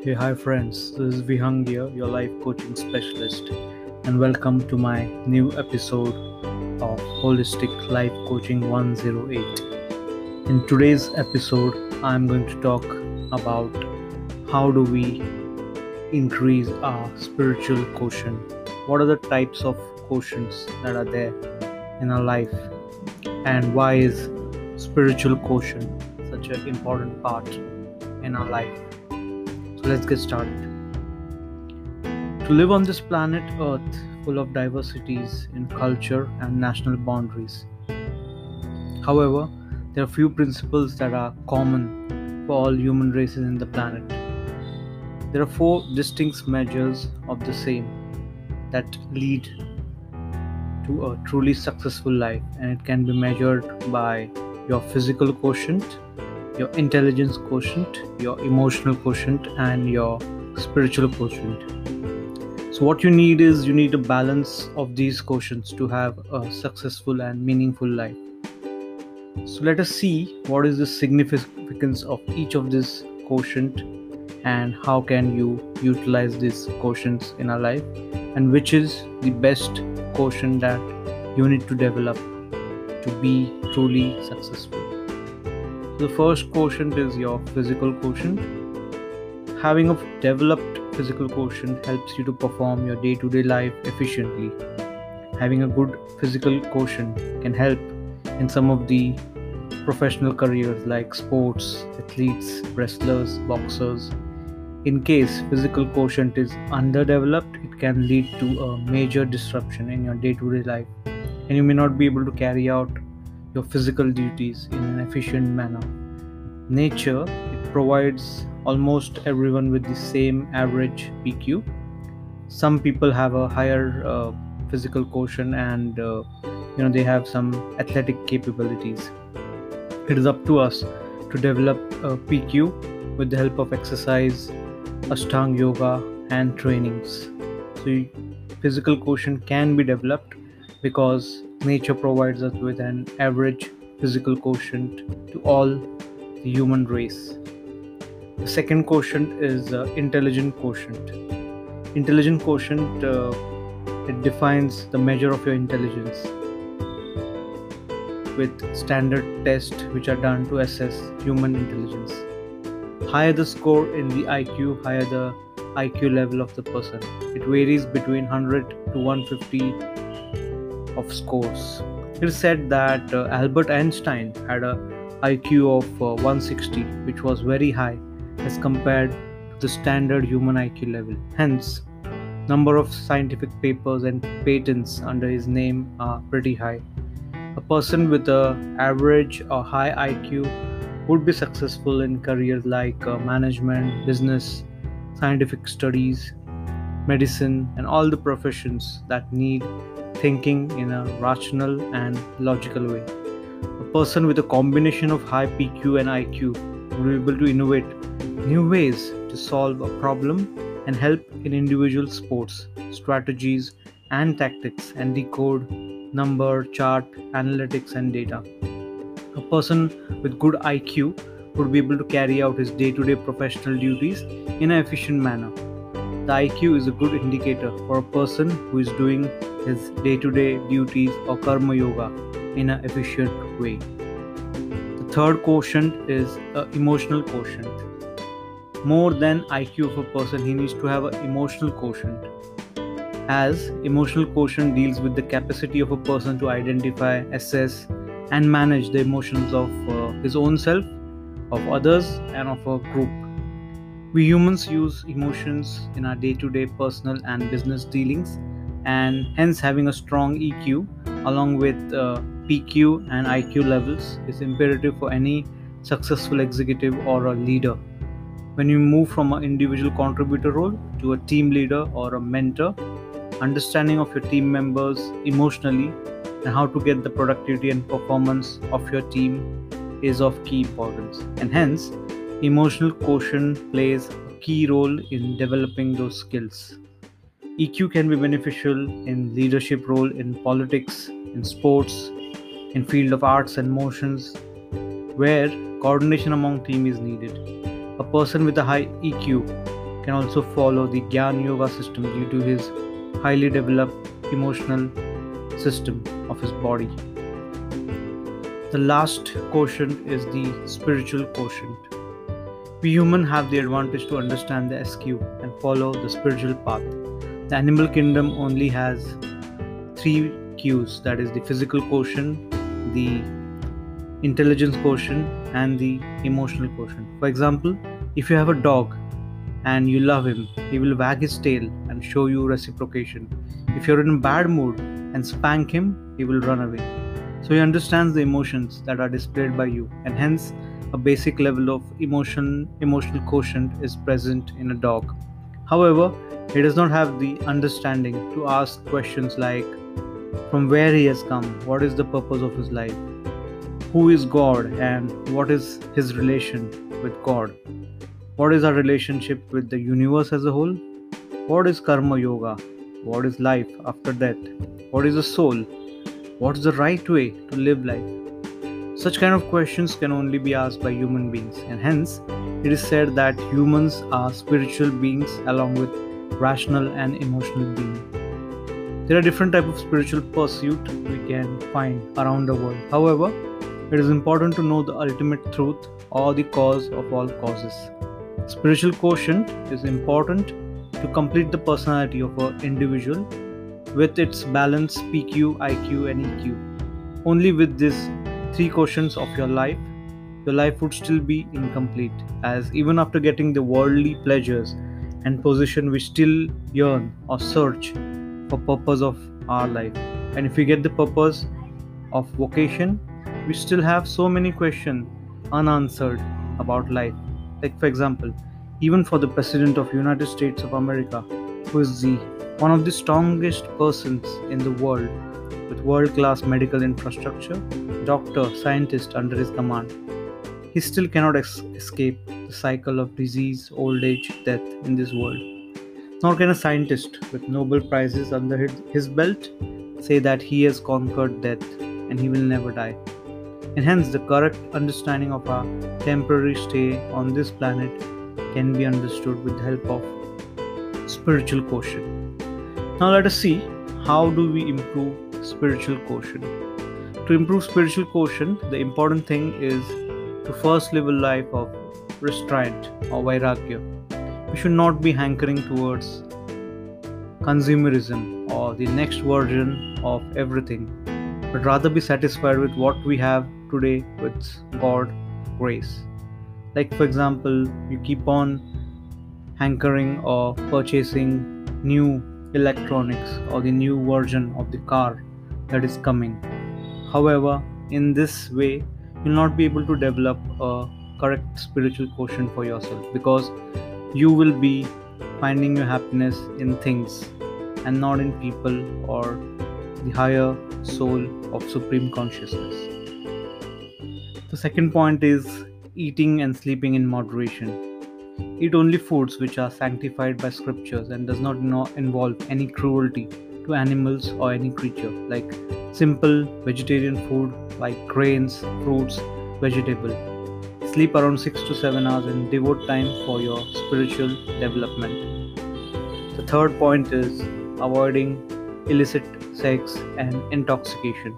Hey, hi friends, this is Vihang here, your life coaching specialist, and welcome to my new episode of Holistic Life Coaching 108. In today's episode, I'm going to talk about how do we increase our spiritual quotient. What are the types of quotients that are there in our life, and why is spiritual quotient such an important part in our life? Let's get started. To live on this planet Earth, full of diversities in culture and national boundaries. However, there are few principles that are common for all human races in the planet. There are four distinct measures of the same that lead to a truly successful life, and it can be measured by your physical quotient, your intelligence quotient, your emotional quotient, and your spiritual quotient. So, what you need is you need a balance of these quotients to have a successful and meaningful life. So, let us see what is the significance of each of these quotient and how can you utilize these quotients in our life and which is the best quotient that you need to develop to be truly successful. The first quotient is your physical quotient. Having a developed physical quotient helps you to perform your day to day life efficiently. Having a good physical quotient can help in some of the professional careers like sports, athletes, wrestlers, boxers. In case physical quotient is underdeveloped, it can lead to a major disruption in your day to day life, and you may not be able to carry out your physical duties in an efficient manner. Nature it provides almost everyone with the same average PQ. Some people have a higher uh, physical quotient and uh, you know they have some athletic capabilities. It is up to us to develop a PQ with the help of exercise, Ashtanga yoga, and trainings. So, physical quotient can be developed because nature provides us with an average physical quotient to all the human race. The second quotient is uh, intelligent quotient. Intelligent quotient uh, it defines the measure of your intelligence with standard tests which are done to assess human intelligence. Higher the score in the IQ, higher the IQ level of the person. It varies between 100 to 150 of scores. It is said that uh, Albert Einstein had a IQ of uh, 160, which was very high as compared to the standard human IQ level. Hence, number of scientific papers and patents under his name are pretty high. A person with a average or high IQ would be successful in careers like uh, management, business, scientific studies, medicine, and all the professions that need thinking in a rational and logical way. A person with a combination of high PQ and IQ will be able to innovate new ways to solve a problem and help in individual sports, strategies, and tactics and decode number, chart, analytics, and data. A person with good IQ would be able to carry out his day to day professional duties in an efficient manner. The IQ is a good indicator for a person who is doing his day to day duties or karma yoga in an efficient way. The third quotient is an emotional quotient. More than IQ of a person, he needs to have an emotional quotient. As emotional quotient deals with the capacity of a person to identify, assess, and manage the emotions of uh, his own self, of others, and of a group. We humans use emotions in our day to day personal and business dealings and hence having a strong EQ along with uh, PQ and IQ levels is imperative for any successful executive or a leader. When you move from an individual contributor role to a team leader or a mentor, understanding of your team members emotionally and how to get the productivity and performance of your team is of key importance. And hence, emotional quotient plays a key role in developing those skills. EQ can be beneficial in leadership role in politics, in sports, in field of arts and motions, where coordination among team is needed. A person with a high EQ can also follow the Gyan Yoga system due to his highly developed emotional system of his body. The last quotient is the spiritual quotient. We humans have the advantage to understand the SQ and follow the spiritual path. The animal kingdom only has three cues that is, the physical quotient, the intelligence quotient, and the emotional quotient. For example, if you have a dog and you love him, he will wag his tail and show you reciprocation. If you're in a bad mood and spank him, he will run away. So he understands the emotions that are displayed by you, and hence a basic level of emotion emotional quotient is present in a dog. However, he does not have the understanding to ask questions like from where he has come, what is the purpose of his life, who is God, and what is his relation with God, what is our relationship with the universe as a whole, what is karma yoga, what is life after death, what is the soul, what is the right way to live life. Such kind of questions can only be asked by human beings, and hence it is said that humans are spiritual beings along with rational and emotional being. There are different type of spiritual pursuit we can find around the world. However, it is important to know the ultimate truth or the cause of all causes. Spiritual quotient is important to complete the personality of an individual with its balance PQ, IQ, and EQ. Only with these three quotients of your life, your life would still be incomplete, as even after getting the worldly pleasures and position, we still yearn hmm. or search for purpose of our life. And if we get the purpose of vocation we still have so many questions unanswered about life. Like for example even for the president of united states of america who is the one of the strongest persons in the world with world class medical infrastructure doctor scientist under his command he still cannot ex- escape the cycle of disease old age death in this world nor can a scientist with Nobel Prizes under his belt say that he has conquered death and he will never die. And hence, the correct understanding of our temporary stay on this planet can be understood with the help of spiritual quotient. Now, let us see how do we improve spiritual quotient. To improve spiritual quotient, the important thing is to first live a life of restraint or vairagya we should not be hankering towards consumerism or the next version of everything, but rather be satisfied with what we have today with God grace. Like, for example, you keep on hankering or purchasing new electronics or the new version of the car that is coming. However, in this way, you'll not be able to develop a correct spiritual quotient for yourself because you will be finding your happiness in things and not in people or the higher soul of supreme consciousness. The second point is eating and sleeping in moderation. Eat only foods which are sanctified by scriptures and does not involve any cruelty to animals or any creature like simple vegetarian food like grains, fruits, vegetable Sleep around 6 to 7 hours and devote time for your spiritual development. The third point is avoiding illicit sex and intoxication.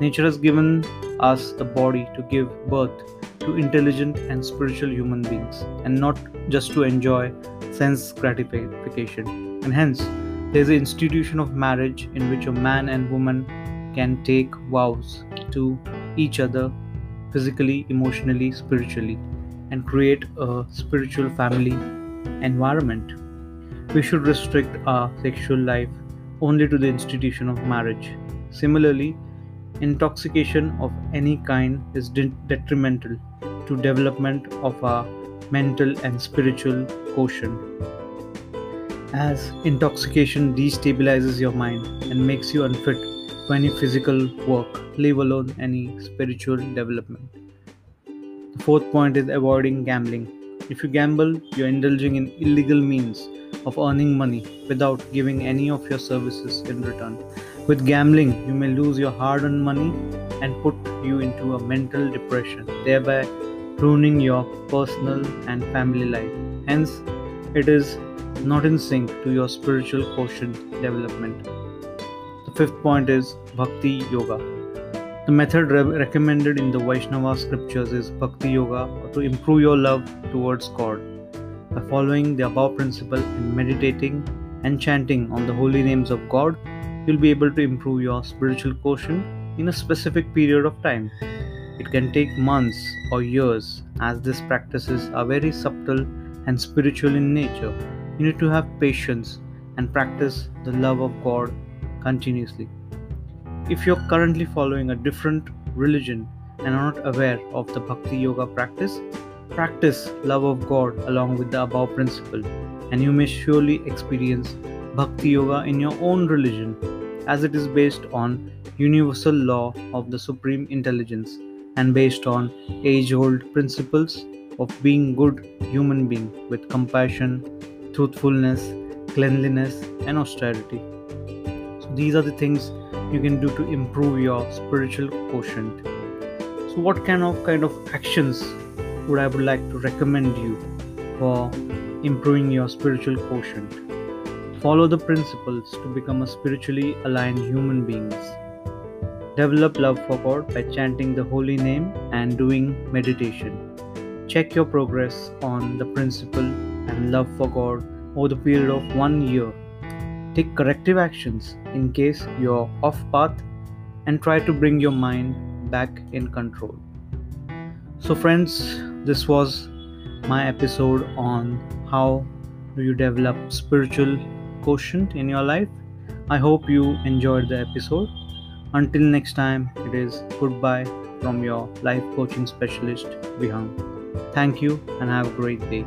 Nature has given us the body to give birth to intelligent and spiritual human beings and not just to enjoy sense gratification. And hence, there is an institution of marriage in which a man and woman can take vows to each other physically, emotionally, spiritually, and create a spiritual family environment. We should restrict our sexual life only to the institution of marriage. Similarly, intoxication of any kind is de- detrimental to development of our mental and spiritual quotient as intoxication destabilizes your mind and makes you unfit any physical work, leave alone any spiritual development. The fourth point is avoiding gambling. If you gamble, you're indulging in illegal means of earning money without giving any of your services in return. With gambling, you may lose your hard earned money and put you into a mental depression, thereby ruining your personal and family life. Hence, it is not in sync to your spiritual quotient development. Fifth point is Bhakti Yoga. The method re- recommended in the Vaishnava scriptures is Bhakti Yoga to improve your love towards God. By following the above principle and meditating and chanting on the holy names of God, you'll be able to improve your spiritual quotient in a specific period of time. It can take months or years as these practices are very subtle and spiritual in nature. You need to have patience and practice the love of God continuously. If you're currently following a different religion and are not aware of the Bhakti Yoga practice, practice love of God along with the above principle, and you may surely experience Bhakti Yoga in your own religion, as it is based on universal law of the supreme intelligence and based on age-old principles of being good human being with compassion, truthfulness, cleanliness, and austerity. These are the things you can do to improve your spiritual quotient. So what kind of kind of actions would I would like to recommend you for improving your spiritual quotient? Follow the principles to become a spiritually aligned human beings. Develop love for God by chanting the holy name and doing meditation. Check your progress on the principle and love for God over the period of one year Take corrective actions in case you're off path and try to bring your mind back in control. So, friends, this was my episode on how do you develop spiritual quotient in your life. I hope you enjoyed the episode. Until next time, it is goodbye from your life coaching specialist, Vihang. Thank you and have a great day.